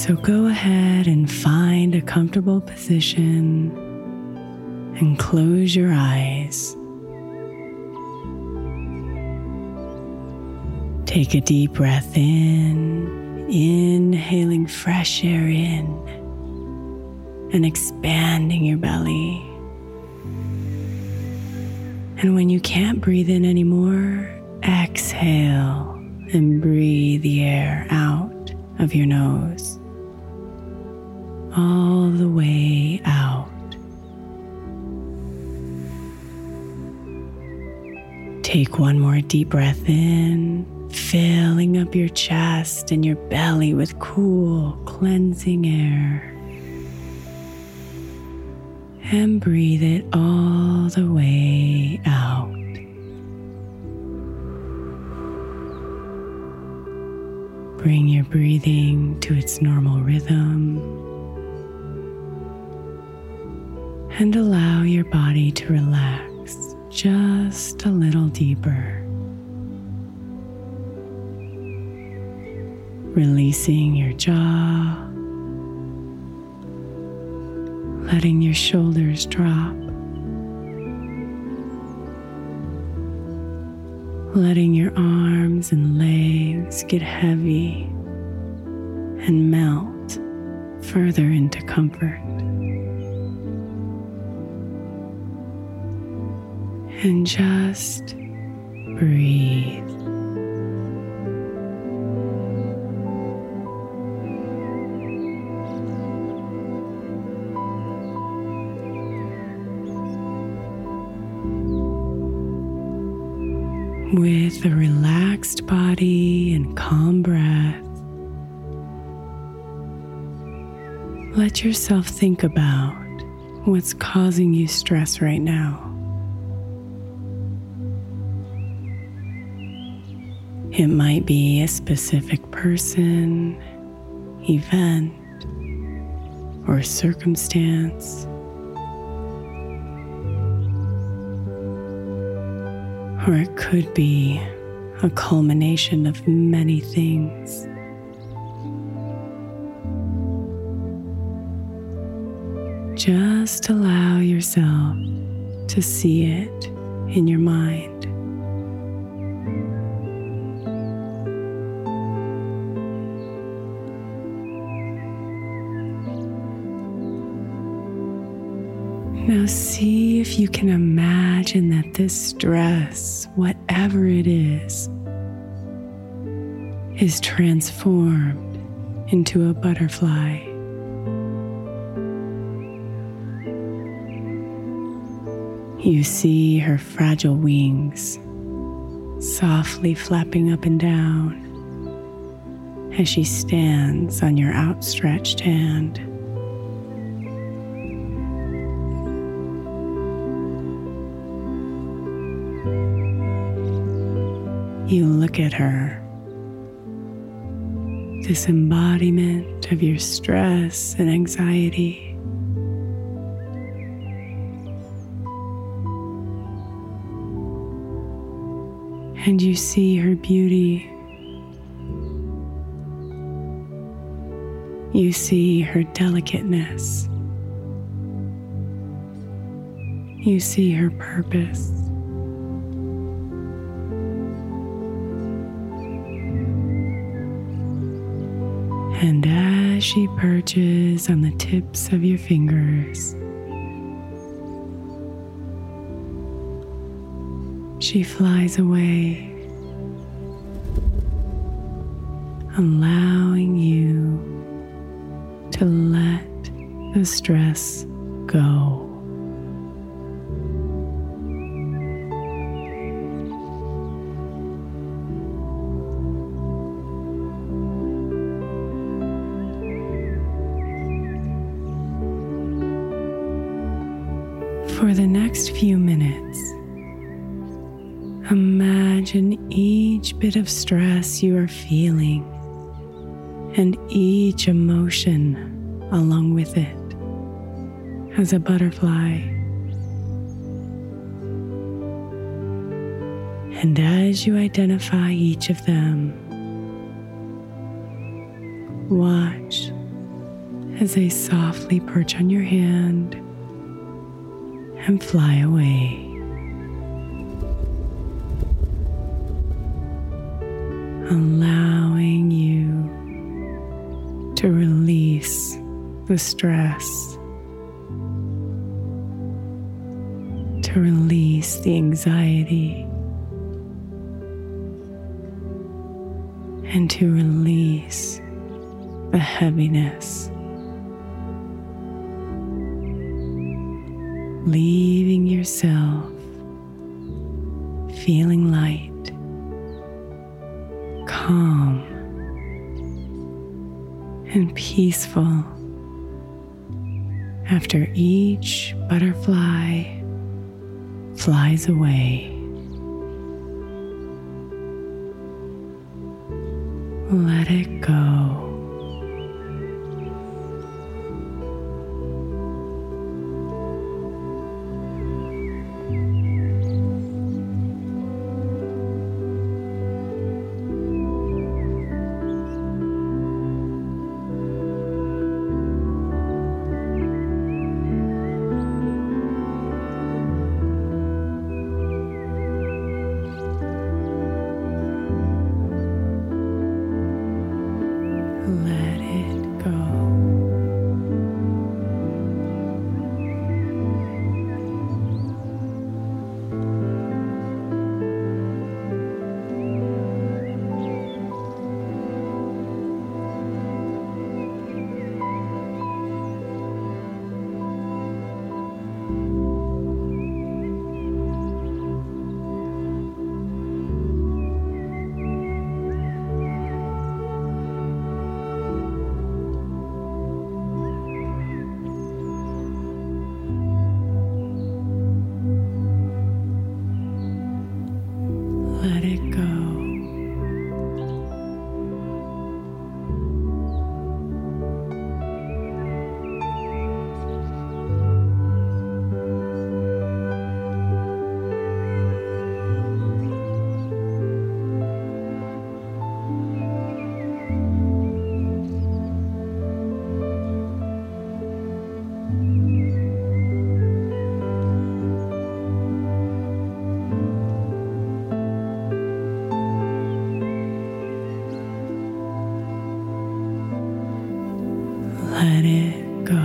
So go ahead and find a comfortable position and close your eyes. Take a deep breath in, inhaling fresh air in and expanding your belly. And when you can't breathe in anymore, exhale and breathe the air out of your nose all the way out. Take one more deep breath in, filling up your chest and your belly with cool, cleansing air. And breathe it all the way out. Bring your breathing to its normal rhythm. And allow your body to relax just a little deeper. Releasing your jaw, letting your shoulders drop, letting your arms and legs get heavy and melt further into comfort. And just breathe. With a relaxed body and calm breath, let yourself think about what's causing you stress right now. It might be a specific person, event, or circumstance. Or it could be a culmination of many things. Just allow yourself to see it in your mind. If you can imagine that this stress, whatever it is, is transformed into a butterfly. You see her fragile wings softly flapping up and down as she stands on your outstretched hand. You look at her, this embodiment of your stress and anxiety. And you see her beauty. You see her delicateness. You see her purpose. And as she perches on the tips of your fingers, she flies away, allowing you to let the stress go. For the next few minutes, imagine each bit of stress you are feeling and each emotion along with it as a butterfly. And as you identify each of them, watch as they softly perch on your hand and fly away. Allowing you to release the stress, to release the anxiety, and to release the heaviness. Leaving yourself feeling light, calm, and peaceful after each butterfly flies away. Let it go. Let it go. Let it go.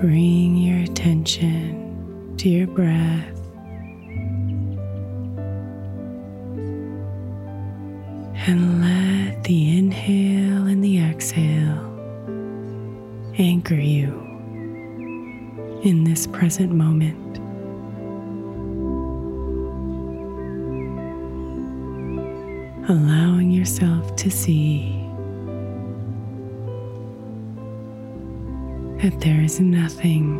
Bring your attention to your breath. Anchor you in this present moment. Allowing yourself to see that there is nothing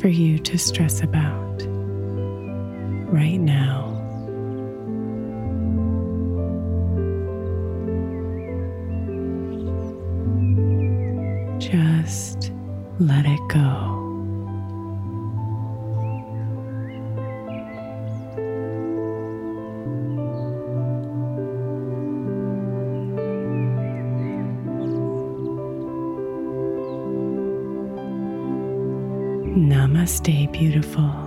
for you to stress about right now. Just let it go. Namaste, beautiful.